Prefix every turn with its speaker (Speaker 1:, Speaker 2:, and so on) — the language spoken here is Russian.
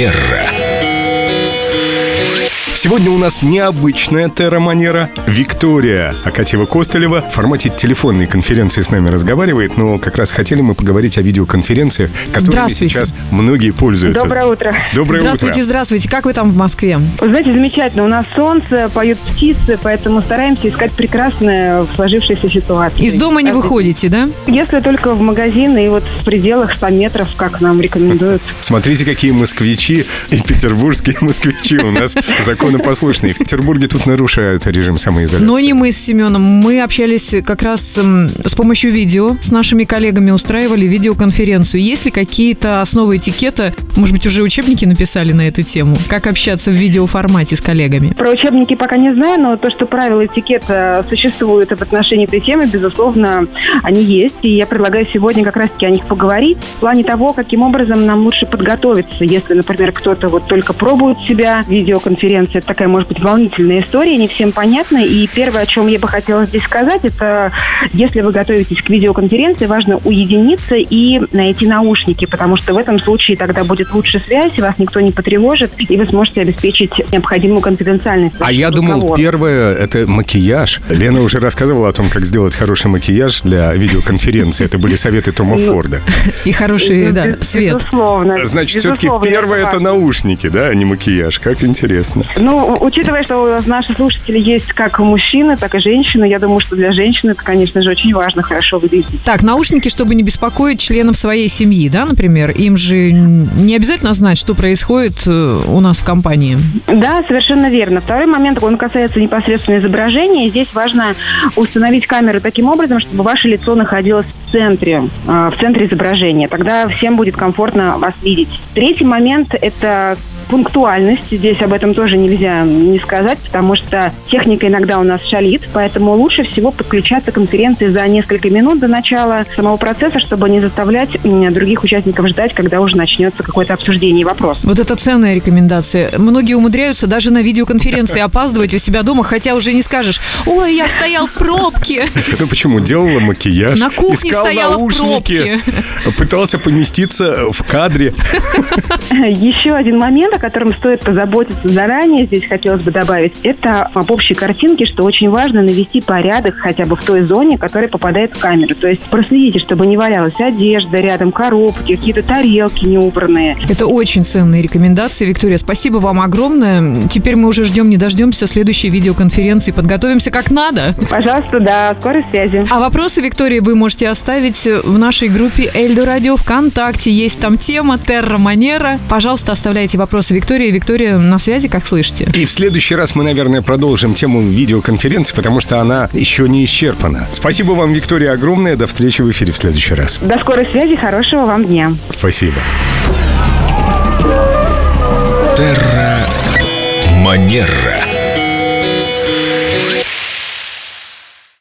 Speaker 1: Манера. Сегодня у нас необычная терра-манера. Виктория Акатьева-Костылева в формате телефонной конференции с нами разговаривает, но как раз хотели мы поговорить о видеоконференциях, которыми сейчас многие пользуются.
Speaker 2: Доброе утро.
Speaker 1: Доброе
Speaker 3: здравствуйте,
Speaker 1: утро.
Speaker 3: здравствуйте. Как вы там в Москве?
Speaker 2: Вы знаете, замечательно. У нас солнце, поют птицы, поэтому стараемся искать прекрасное в сложившейся ситуации.
Speaker 3: Из дома не выходите, да?
Speaker 2: Если только в магазин и вот в пределах 100 метров, как нам рекомендуют.
Speaker 1: Смотрите, какие москвичи и петербургские москвичи у нас законопослушные. В Петербурге тут нарушают режим самоизоляции.
Speaker 3: Но не мы с Семеном. Мы общались как раз с помощью видео. С нашими коллегами устраивали видеоконференцию. Есть ли какие-то основы этикета? Может быть, уже учебники написали на эту тему? Как общаться в видеоформате с коллегами?
Speaker 2: Про учебники пока не знаю, но то, что правила этикета существуют в отношении этой темы, безусловно, они есть. И я предлагаю сегодня как раз-таки о них поговорить в плане того, каким образом нам лучше подготовиться. Если, например, кто-то вот только пробует себя, видеоконференция, это такая, может быть, волнительная история, не всем понятна. И первое, о чем я бы хотела здесь сказать, это если вы готовитесь к видеоконференции, важно уединиться и найти наушники, потому что в этом случае тогда будет лучше связь, вас никто не потревожит, и вы сможете обеспечить необходимую конфиденциальность.
Speaker 1: А я
Speaker 2: вашего
Speaker 1: думал, первое – это макияж. Лена уже рассказывала о том, как сделать хороший макияж для видеоконференции. Это были советы Тома
Speaker 2: Ну,
Speaker 1: Форда.
Speaker 3: И хороший, да,
Speaker 2: Без-
Speaker 3: свет.
Speaker 2: Безусловно.
Speaker 1: Значит, все-таки первое – это наушники, да, а не макияж. Как интересно.
Speaker 2: Ну, учитывая, что наши слушатели есть как мужчины, так и женщины, я думаю, что для женщин это, конечно же, очень важно хорошо выглядеть.
Speaker 3: Так, наушники, чтобы не беспокоить членов своей семьи, да, например? Им же не обязательно знать, что происходит э, у нас в компании.
Speaker 2: Да, совершенно верно. Второй момент, он касается непосредственно изображения. Здесь важно установить камеру таким образом, чтобы ваше лицо находилось в центре, э, в центре изображения. Тогда всем будет комфортно вас видеть. Третий момент – это пунктуальность. Здесь об этом тоже нельзя не сказать, потому что техника иногда у нас шалит, поэтому лучше всего подключаться к конференции за несколько минут до начала самого процесса, чтобы не заставлять м, других участников ждать, когда уже начнется какое-то обсуждение и вопрос.
Speaker 3: Вот это ценная рекомендация. Многие умудряются даже на видеоконференции опаздывать у себя дома, хотя уже не скажешь, ой, я стоял в пробке.
Speaker 1: Ну почему? Делала макияж,
Speaker 3: На кухне
Speaker 1: искал
Speaker 3: стояла в
Speaker 1: наушники, пытался поместиться в кадре.
Speaker 2: Еще один момент, котором стоит позаботиться заранее, здесь хотелось бы добавить, это об общей картинке, что очень важно навести порядок хотя бы в той зоне, которая попадает в камеру. То есть проследите, чтобы не валялась одежда рядом, коробки, какие-то тарелки не убранные.
Speaker 3: Это очень ценные рекомендации, Виктория. Спасибо вам огромное. Теперь мы уже ждем, не дождемся следующей видеоконференции. Подготовимся как надо.
Speaker 2: Пожалуйста, до скорой связи.
Speaker 3: А вопросы, Виктория, вы можете оставить в нашей группе Эльдо Радио ВКонтакте. Есть там тема Терра Манера. Пожалуйста, оставляйте вопросы вопросы Виктории. Виктория на связи, как слышите?
Speaker 1: И в следующий раз мы, наверное, продолжим тему видеоконференции, потому что она еще не исчерпана. Спасибо вам, Виктория, огромное. До встречи в эфире в следующий раз.
Speaker 2: До скорой связи. Хорошего вам дня.
Speaker 1: Спасибо. Терра Манера.